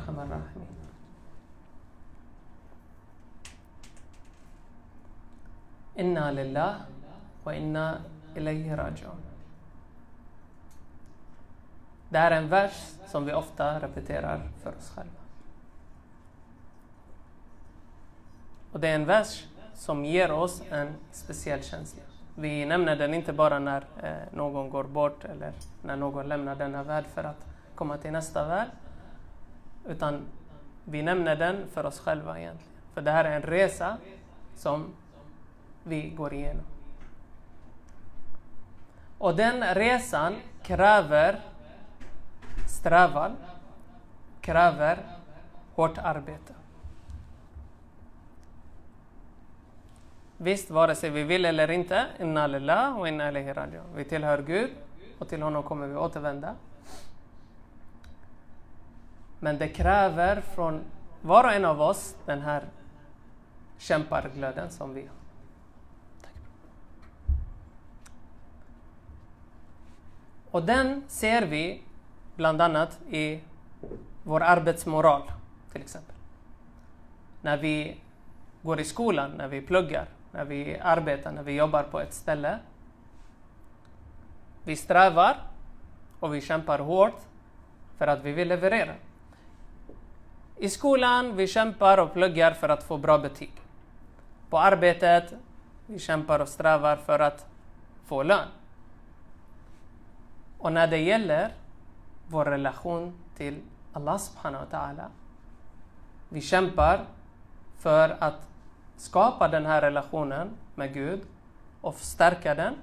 arhamar rahimin. Inna lillah och inna ilayhi raji'un. Det här är en vers som vi ofta repeterar för oss själva. Och det är en vers som ger oss en speciell känsla. Vi nämner den inte bara när eh, någon går bort eller när någon lämnar denna värld för att komma till nästa värld, utan vi nämner den för oss själva egentligen. För det här är en resa som vi går igenom. Och den resan kräver strävan, kräver hårt arbete. Visst, vare sig vi vill eller inte, inna lillah och inna ilahi raji'un. Vi tillhör Gud och till honom kommer vi återvända. Men det kräver från var och en av oss den här kämparglöden som vi har. Och den ser vi bland annat i vår arbetsmoral, till exempel. När vi går i skolan, när vi pluggar, när vi arbetar, när vi jobbar på ett ställe. Vi strävar och vi kämpar hårt för att vi vill leverera. I skolan vi kämpar och pluggar för att få bra betyg. På arbetet vi kämpar och strävar för att få lön. Och när det gäller vår relation till Allah subhanahu wa ta'ala. Vi kämpar för att skapa den här relationen med Gud och stärka den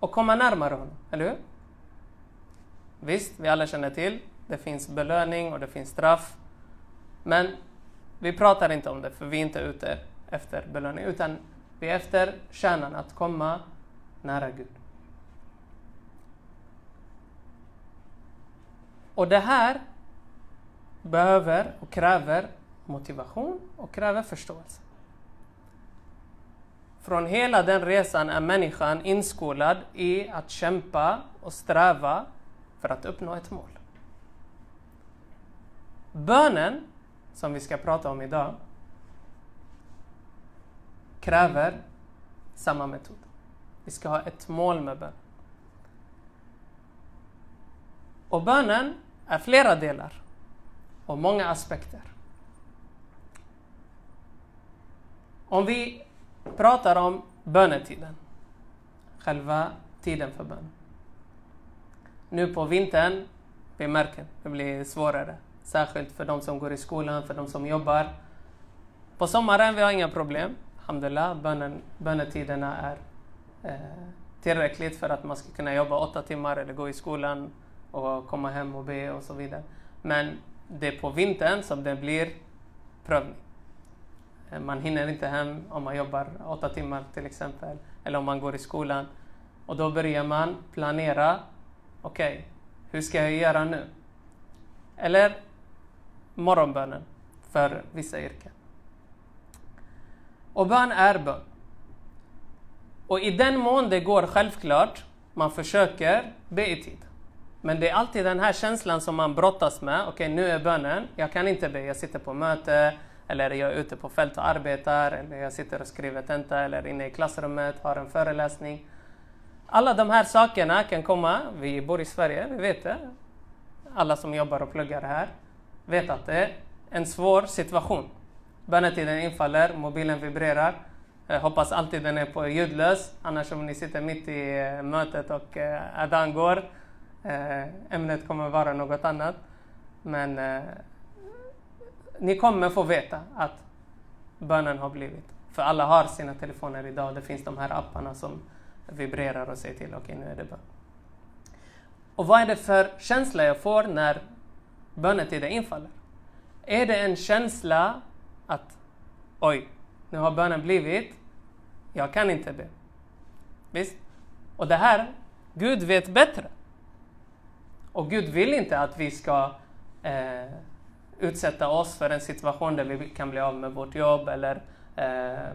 och komma närmare honom, eller hur? Visst, vi alla känner till, det finns belöning och det finns straff. Men vi pratar inte om det, för vi är inte ute efter belöning, utan vi är efter kärnan, att komma nära Gud. Och det här behöver och kräver motivation och kräver förståelse. Från hela den resan är människan inskolad i att kämpa och sträva för att uppnå ett mål. Bönen, som vi ska prata om idag, kräver samma metod. Vi ska ha ett mål med bön. Och bönen är flera delar och många aspekter. Om vi pratar om bönetiden, själva tiden för bön. Nu på vintern, vi märker, det blir svårare. Särskilt för de som går i skolan, för de som jobbar. På sommaren vi har inga problem. Alhamdulillah, bönen, bönetiderna är eh, tillräckligt för att man ska kunna jobba åtta timmar eller gå i skolan och komma hem och be och så vidare. Men det är på vintern som det blir prövning. Eh, man hinner inte hem om man jobbar åtta timmar till exempel, eller om man går i skolan. Och då börjar man planera, okej, okay, hur ska jag göra nu? Eller morgonbönen för vissa yrken. Och bön är bön. Och i den mån det går självklart, man försöker be i tid. Men det är alltid den här känslan som man brottas med. Okej, okay, nu är bönen. Jag kan inte be. Jag sitter på möte, eller jag är ute på fält och arbetar, eller jag sitter och skriver tenta, eller inne i klassrummet, har en föreläsning. Alla de här sakerna kan komma. Vi bor i Sverige, vi vet det. Alla som jobbar och pluggar här vet att det är en svår situation. Bönetiden infaller, mobilen vibrerar. Jag hoppas alltid den är på ljudlös, annars om ni sitter mitt i eh, mötet och eh, adan går Eh, ämnet kommer vara något annat. Men eh, ni kommer få veta att bönen har blivit. För alla har sina telefoner idag. Det finns de här apparna som vibrerar och säger till, okej okay, nu är det bön. Och vad är det för känsla jag får när bönetiden infaller? Är det en känsla att oj, nu har bönen blivit, jag kan inte be. Visst? Och det här, Gud vet bättre. Och Gud vill inte att vi ska eh, utsätta oss för en situation där vi kan bli av med vårt jobb eller eh, eh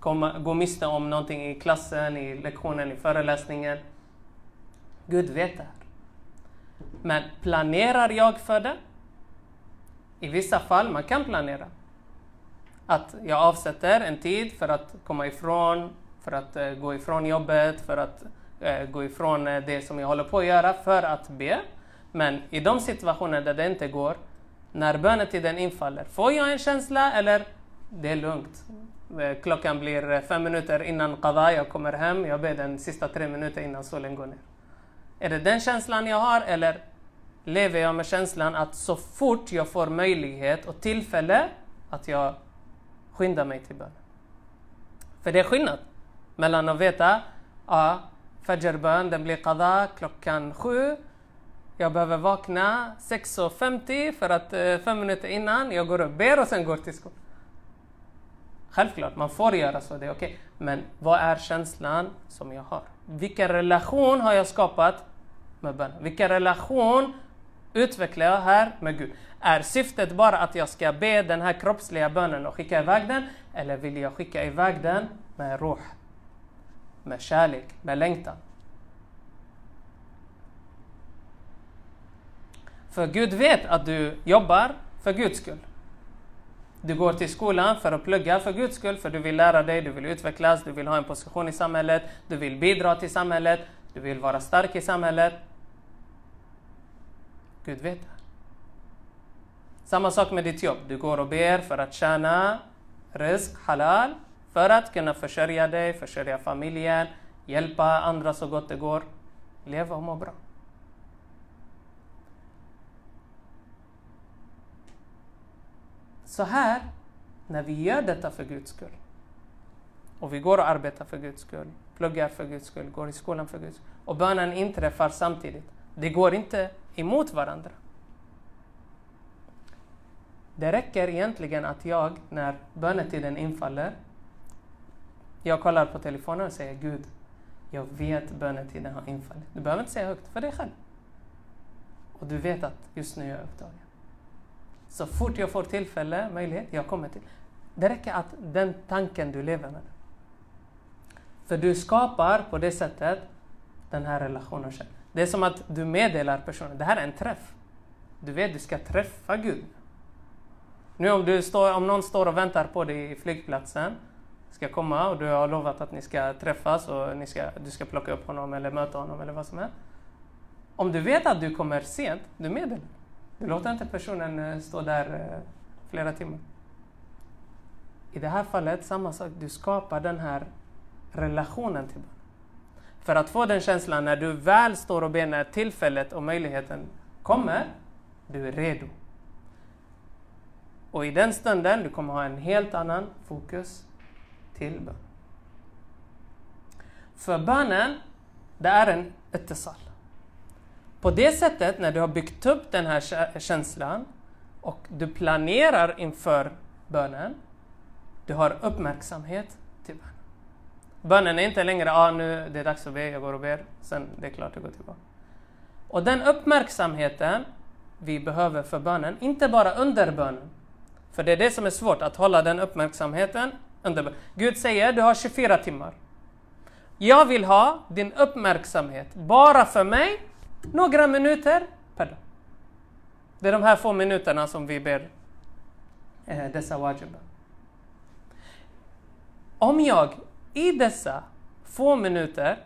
komma, gå miste om någonting i klassen, i lektionen, i föreläsningen. Gud vet det här. Men planerar jag för det? I vissa fall man kan planera. Att jag avsätter en tid för att komma ifrån, för att eh, gå ifrån jobbet, för att eh, gå ifrån eh, det som jag håller på att göra för att be. Men i de situationer där det inte går, när bönetiden infaller, får jag en känsla eller det är lugnt. Eh, klockan blir eh, fem minuter innan qada, jag kommer hem, jag ber den sista tre minuter innan solen går ner. Är det den känslan jag har eller lever jag med känslan att så fort jag får möjlighet och tillfälle att jag skyndar mig till bön? För det är skillnad mellan att veta ja, Fajrbön, den blir qada klockan sju. Jag behöver vakna 6.50 för att eh, fem minuter innan jag går upp, ber och sen går till skolan. Självklart, man får göra så, det är okej. Okay. Men vad är känslan som jag har? Vilken relation har jag skapat med bönen? Vilken relation utvecklar jag här med Gud? Är syftet bara att jag ska be den här kroppsliga bönen och skicka iväg den? Eller vill jag skicka iväg den med roh? Med kärlek, med längtan? För Gud vet att du jobbar för Guds skull. Du går till skolan för att plugga för Guds skull, för du vill lära dig, du vill utvecklas, du vill ha en position i samhället, du vill bidra till samhället, du vill vara stark i samhället. Gud vet det. Samma sak med ditt jobb. Du går och ber för att tjäna risk, halal, för att kunna försörja dig, försörja familjen, hjälpa andra så gott det går, leva och må bra. Så här, när vi gör detta för Guds skull och vi går och arbetar för Guds skull, pluggar för Guds skull, går i skolan för Guds skull och bönen inträffar samtidigt. Det går inte emot varandra. Det räcker egentligen att jag, när bönetiden infaller, jag kollar på telefonen och säger Gud, jag vet bönetiden har infallit. Du behöver inte säga högt för dig själv. Och du vet att just nu är jag upptagen. Så fort jag får tillfälle, möjlighet, jag kommer till. Det räcker att den tanken du lever med. För du skapar på det sättet den här relationen själv. Det är som att du meddelar personen, det här är en träff. Du vet, du ska träffa Gud. Nu om, du står, om någon står och väntar på dig i flygplatsen, ska komma och du har lovat att ni ska träffas och ni ska, du ska plocka upp honom eller möta honom eller vad som helst. Om du vet att du kommer sent, du meddelar. Du låter inte personen eh, stå där eh, flera timmar. I det här fallet, samma sak. Du skapar den här relationen till barnet. För att få den känslan när du väl står och ber, när tillfället och möjligheten kommer, du är redo. Och i den stunden du kommer ha en helt annan fokus till bön. För bönen, det är en ittisal. På det sättet, när du har byggt upp den här känslan och du planerar inför bönen, du har uppmärksamhet till bönen. Bönen är inte längre ah, nu det är dags att be, jag går och ber, sen det är klart jag går tillbaka. Och den uppmärksamheten vi behöver för bönen, inte bara under bönen. För det är det som är svårt, att hålla den uppmärksamheten under bönen. Gud säger du har 24 timmar. Jag vill ha din uppmärksamhet bara för mig några minuter per dag. Det är de här få minuterna som vi ber eh, dessa wajiba. Om jag i dessa få minuter,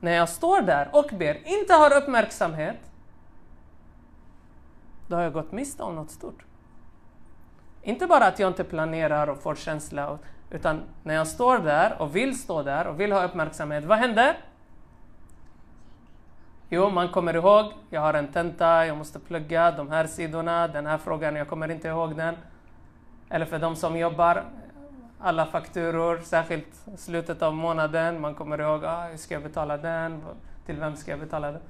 när jag står där och ber, inte har uppmärksamhet, då har jag gått miste om något stort. Inte bara att jag inte planerar och får känsla, utan när jag står där och vill stå där och vill ha uppmärksamhet, vad händer? Jo, man kommer ihåg, jag har en tenta, jag måste plugga de här sidorna, den här frågan, jag kommer inte ihåg den. Eller för de som jobbar, alla fakturor, särskilt slutet av månaden, man kommer ihåg, ah, hur ska jag betala den? Till vem ska jag betala den?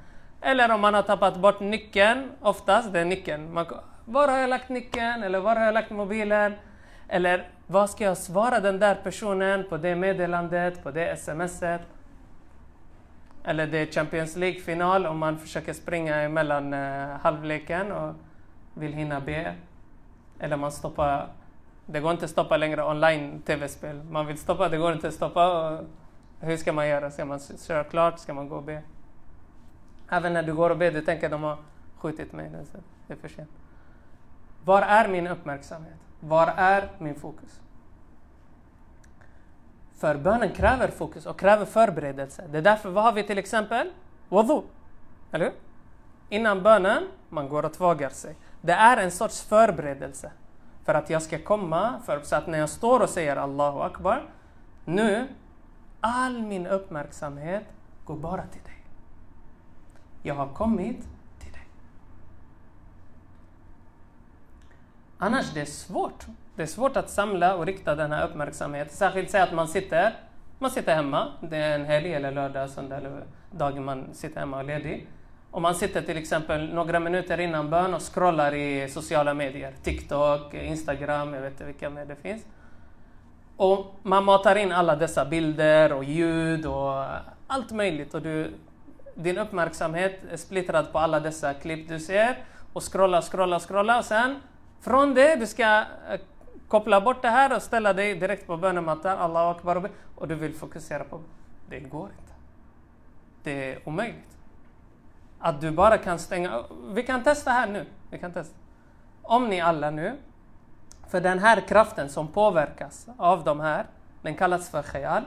Eller om man har tappat bort nyckeln, oftast det är nyckeln. Man, var har jag lagt nyckeln? Eller var har jag lagt mobilen? Eller vad ska jag svara den där personen på det meddelandet, på det smset? Eller det är Champions League-final om man försöker springa emellan eh, halvleken och vill hinna be. Eller man stoppar... Det går inte att stoppa längre online-tv-spel. Man vill stoppa, det går inte att stoppa. Hur ska man göra? Ska man köra klart? Ska man gå och be? Även när du går och ber, du tänker att de har skjutit mig. Det är för sent. Var är min uppmärksamhet? Var är min fokus? För bönen kräver fokus och kräver förberedelse. Det är därför, vad har vi till exempel? Wudu. Eller hur? Innan bönen, man går och tvagar sig. Det är en sorts förberedelse. För att jag ska komma, för så att när jag står och säger Allahu Akbar, nu, all min uppmärksamhet går bara till dig. Jag har kommit till dig. Annars det är svårt. Det är svårt att samla och rikta den här uppmärksamheten. Särskilt säg att man sitter, man sitter hemma, det är en helg eller lördag, söndag eller dag man sitter hemma och är ledig. Om man sitter till exempel några minuter innan bön och scrollar i sociala medier, TikTok, Instagram, jag vet inte vilka mer det finns. Och man matar in alla dessa bilder och ljud och allt möjligt och du, din uppmärksamhet är splittrad på alla dessa klipp du ser och scrolla, scrolla, scrolla och sen från det du ska eh, koppla bort det här och ställa dig direkt på bönemattan, Allahu akbar och du vill fokusera på det går inte. Det är omöjligt. Att du bara kan stänga... Vi kan testa här nu. Vi kan testa. Om ni alla nu, för den här kraften som påverkas av de här, den kallas för khayal.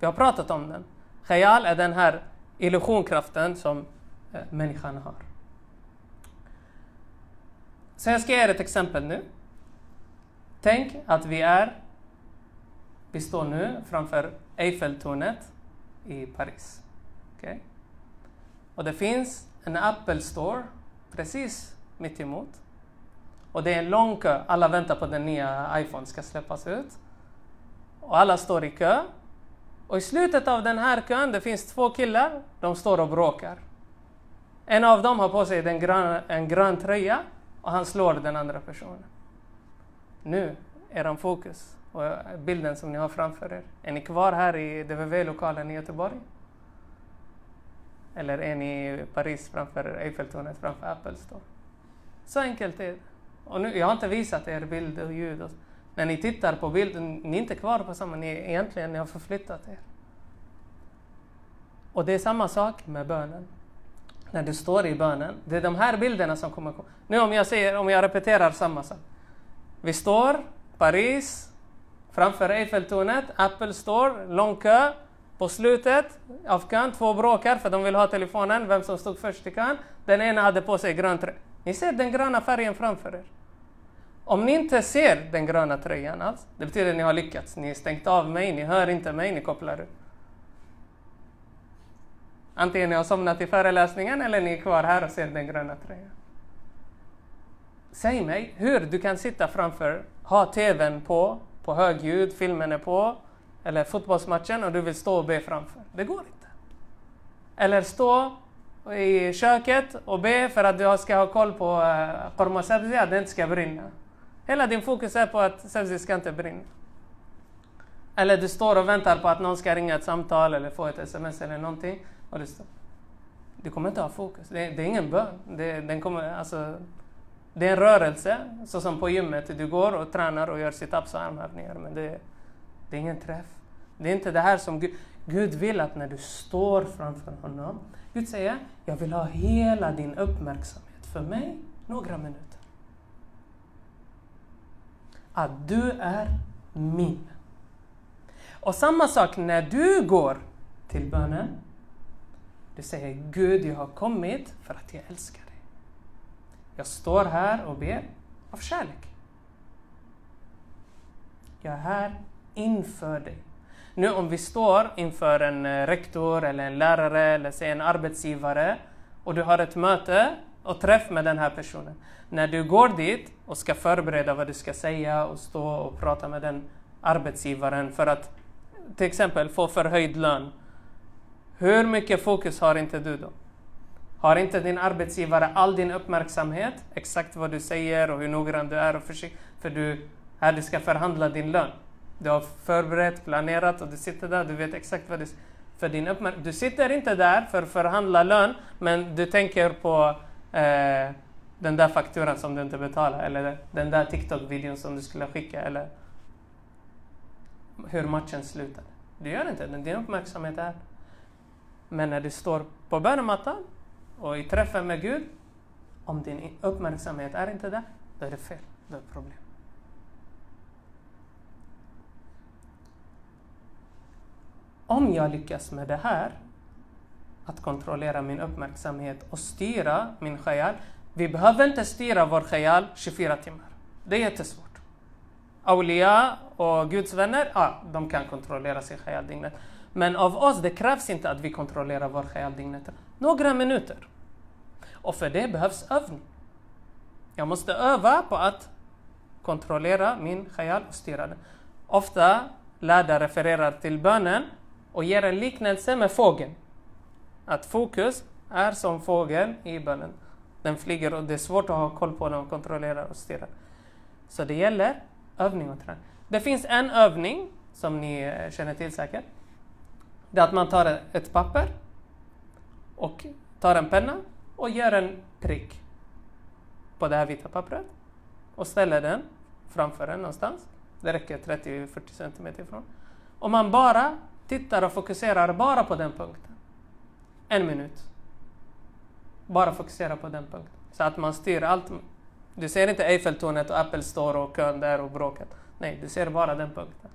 Vi har pratat om den. Khayal är den här illusionkraften som eh, människan har. Så jag ska ge er ett exempel nu. Tänk att vi är, vi står nu framför Eiffeltornet i Paris. Okay? Och det finns en Apple Store precis mitt emot. Och det är en lång kö. Alla väntar på att den nya iPhone ska släppas ut. Och alla står i kö. Och i slutet av den här kön, det finns två killar. De står och bråkar. En av dem har på sig en grön, en grön tröja och han slår den andra personen. Nu, er fokus och bilden som ni har framför er. Är ni kvar här i DVV-lokalen i Göteborg? Eller är ni i Paris framför Eiffeltornet framför Apple Store? Så enkelt är det. Och nu, jag har inte visat er bild och ljud. Och, när ni tittar på bilden, ni är inte kvar på samma, ni egentligen ni har förflyttat er. Och det är samma sak med bönen. När du står i bönen, det är de här bilderna som kommer komma. Nu om jag, säger, om jag repeterar samma sak. Vi står, Paris, framför Eiffeltornet, Apple Store, lång kö. På slutet av kön, två bråkar för de vill ha telefonen, vem som stod först i kön. Den ena hade på sig grön tröja. Ni ser den gröna färgen framför er. Om ni inte ser den gröna tröjan alls, det betyder att ni har lyckats. Ni har stängt av mig, ni hör inte mig, ni kopplar ut. Antingen ni har somnat i föreläsningen eller ni är kvar här och ser den gröna tröjan. Säg mig hur du kan sitta framför, ha TVn på, på högljudd, filmen är på, eller fotbollsmatchen och du vill stå och be framför. Det går inte. Eller stå i köket och be för att du ska ha koll på eh, korma sabzi, att det inte ska brinna. Hela din fokus är på att sabzi ska inte brinna. Eller du står och väntar på att någon ska ringa ett samtal eller få ett sms eller någonting. Och du, står. du kommer inte ha fokus. Det, det är ingen bön. Det, den kommer, alltså, det är en rörelse, så som på gymmet. Du går och tränar och gör sit-ups och armhävningar. Men det, det är ingen träff. Det är inte det här som Gud, Gud vill att när du står framför honom, Gud säger, jag vill ha hela din uppmärksamhet för mig några minuter. Att du är min. Och samma sak när du går till bönen. Du säger Gud, jag har kommit för att jag älskar dig. Jag står här och ber av kärlek. Jag är här inför dig. Nu om vi står inför en eh, rektor eller en lärare eller säg en arbetsgivare och du har ett möte och träff med den här personen. När du går dit och ska förbereda vad du ska säga och stå och prata med den arbetsgivaren för att till exempel få förhöjd lön. Hur mycket fokus har inte du då? Har inte din arbetsgivare all din uppmärksamhet, exakt vad du säger och hur noggrann du är och försiktig, för du, här du ska förhandla din lön. Du har förberett, planerat och du sitter där, du vet exakt vad du... För din uppmärk- Du sitter inte där för att förhandla lön, men du tänker på eh, den där fakturan som du inte betalar, eller den där TikTok-videon som du skulle skicka, eller hur matchen slutade. Du gör inte det, din uppmärksamhet är Men när du står på bönemattan och i träffen med Gud, om din uppmärksamhet är inte där, då är det fel. Då är det problem. Om jag lyckas med det här, att kontrollera min uppmärksamhet och styra min khayal. Vi behöver inte styra vår khayal 24 timmar. Det är jättesvårt. Aulia och Guds vänner, ja, de kan kontrollera sin khayal dygnet. Men av oss, det krävs inte att vi kontrollerar vår khayal dygnet. Några minuter. Och för det behövs övning. Jag måste öva på att kontrollera min khayal och styra den. Ofta lärda refererar till bönen och ger en liknelse med fågeln. Att fokus är som fågeln i bönen. Den flyger och det är svårt att ha koll på den och kontrollera och styra. Så det gäller övning och träning. Det finns en övning som ni eh, känner till säkert. Det är att man tar ett papper och tar en penna och gör en prick på det här vita pappret och ställer den framför en någonstans. Det räcker 30-40 cm ifrån. Och man bara tittar och fokuserar bara på den punkten. En minut. Bara fokusera på den punkten. Så att man styr allt. Du ser inte Eiffeltornet och Apple Store och kön där och bråket. Nej, du ser bara den punkten.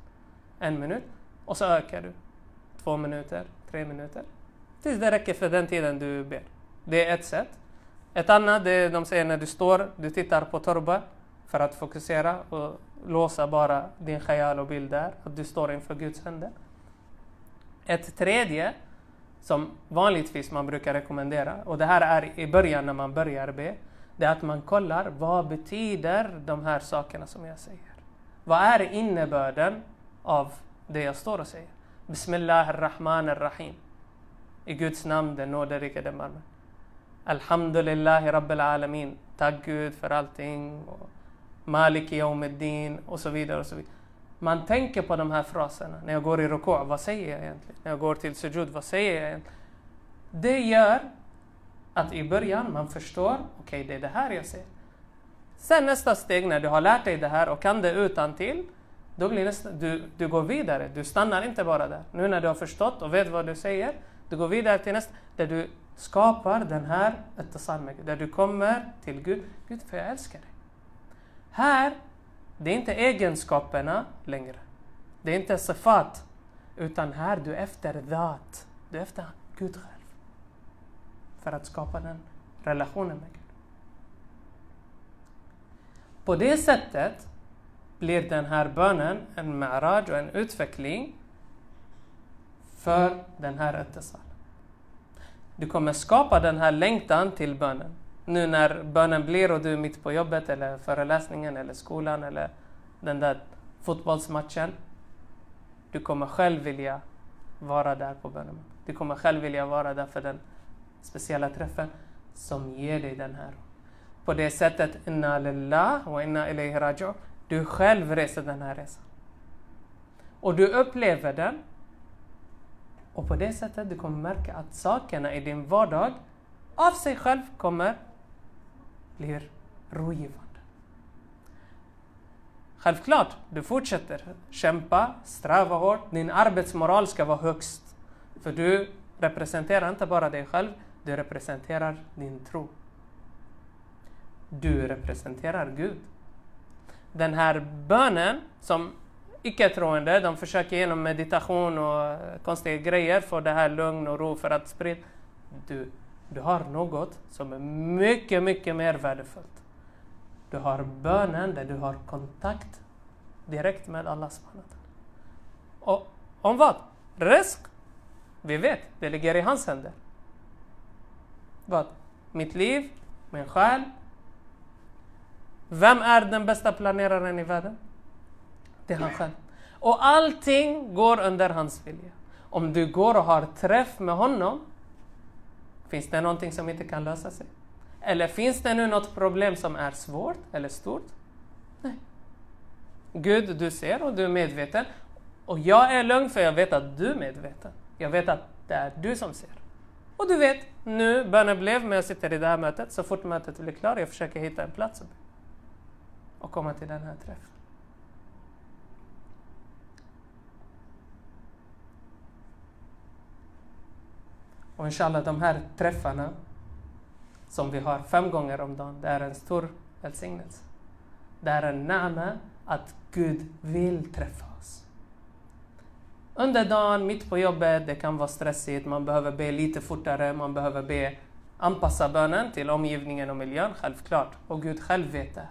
En minut. Och så ökar du. Två minuter, tre minuter. Tills det räcker för den tiden du ber. Det är ett sätt. Ett annat, det är de säger när du står, du tittar på torba för att fokusera och låsa bara din khayal och bild där, att du står inför Guds händer. Ett tredje, som vanligtvis man brukar rekommendera, och det här är i början när man börjar be, det är att man kollar vad betyder de här sakerna som jag säger? Vad är innebörden av det jag står och säger? Bismillah ar-Rahman ar-Rahim. I Guds namn, den nåderike, den barmen. Alhamdulillahi Rabbil Alamin. Tack Gud för allting. Och Maliki Yawmiddin och så vidare. och så vidare. Man tänker på de här fraserna. När jag går i ruku', vad säger jag egentligen? När jag går till sujud, vad säger jag egentligen? Det gör att i början man förstår, okej okay, det är det här jag säger. Sen nästa steg när du har lärt dig det här och kan det utan till, då blir nästa, du, du går vidare. Du stannar inte bara där. Nu när du har förstått och vet vad du säger, du går vidare till nästa, där du skapar den här ettasal. Där du kommer till Gud. Gud, för jag älskar dig. Här, det är inte egenskaperna längre. Det är inte sifat. Utan här, du är efter ”that”, Du är efter Gud själv. För att skapa den relationen med Gud. På det sättet blir den här bönen en ma'raj och en utveckling för den här ettasal. Du kommer skapa den här längtan till bönen. Nu när bönen blir och du är mitt på jobbet eller föreläsningen eller skolan eller den där fotbollsmatchen. Du kommer själv vilja vara där på bönen. Du kommer själv vilja vara där för den speciella träffen som ger dig den här. På det sättet, inna lillah och inna ilayhi raji'un. Du själv reser den här resan. Och du upplever den och på det sättet du kommer märka att sakerna i din vardag av sig själv kommer blir rogivande. Självklart, du fortsätter kämpa, sträva hårt. Din arbetsmoral ska vara högst. För du representerar inte bara dig själv, du representerar din tro. Du representerar Gud. Den här bönen som icke-troende, de försöker genom meditation och konstiga grejer få det här lugn och ro för att sprida. Du, du har något som är mycket, mycket mer värdefullt. Du har bönen där du har kontakt direkt med Allah subhanahu Och om vad? Risk? Vi vet, det ligger i hans händer. Vad? Mitt liv, min själ. Vem är den bästa planeraren i världen? Det är han själv. Och allting går under hans vilja. Om du går och har träff med honom, finns det någonting som inte kan lösa sig? Eller finns det nu något problem som är svårt eller stort? Nej. Gud, du ser och du är medveten. Och jag är lugn för jag vet att du är medveten. Jag vet att det är du som ser. Och du vet, nu bönen blev, men jag sitter i det här mötet. Så fort mötet blir klart, jag försöker hitta en plats och komma till den här träffen. Och inshallah, de här träffarna som vi har fem gånger om dagen, det är en stor välsignelse. Det är en nama att Gud vill träffa oss. Under dagen, mitt på jobbet, det kan vara stressigt, man behöver be lite fortare, man behöver be anpassa bönen till omgivningen och miljön, självklart. Och Gud själv vet det.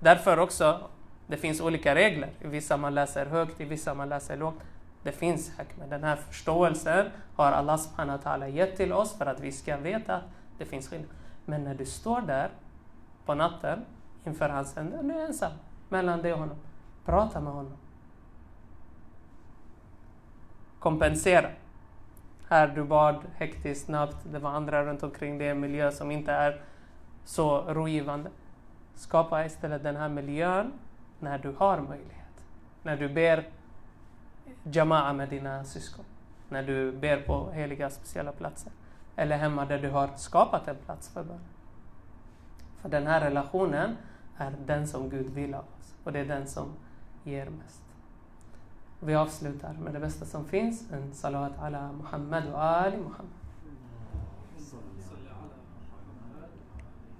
Därför också, det finns olika regler. I vissa man läser högt, i vissa man läser lågt. Det finns hikmah. Den här förståelsen har Allah subhanahu wa ta'ala gett till oss för att vi ska veta att det finns skillnad. Men när du står där på natten inför hans händer, du är ensam mellan dig och honom. Prata med honom. Kompensera. Här du bad hektiskt, snabbt, det var andra runt omkring dig, en miljö som inte är så rogivande. Skapa istället den här miljön när du har möjlighet. När du ber jama'a med dina syskon. När du ber på heliga speciella platser. Eller hemma där du har skapat en plats för bön. För den här relationen är den som Gud vill av oss. Och det är den som ger mest. Vi avslutar med det bästa som finns, en salawat ala Muhammad och Ali Muhammad.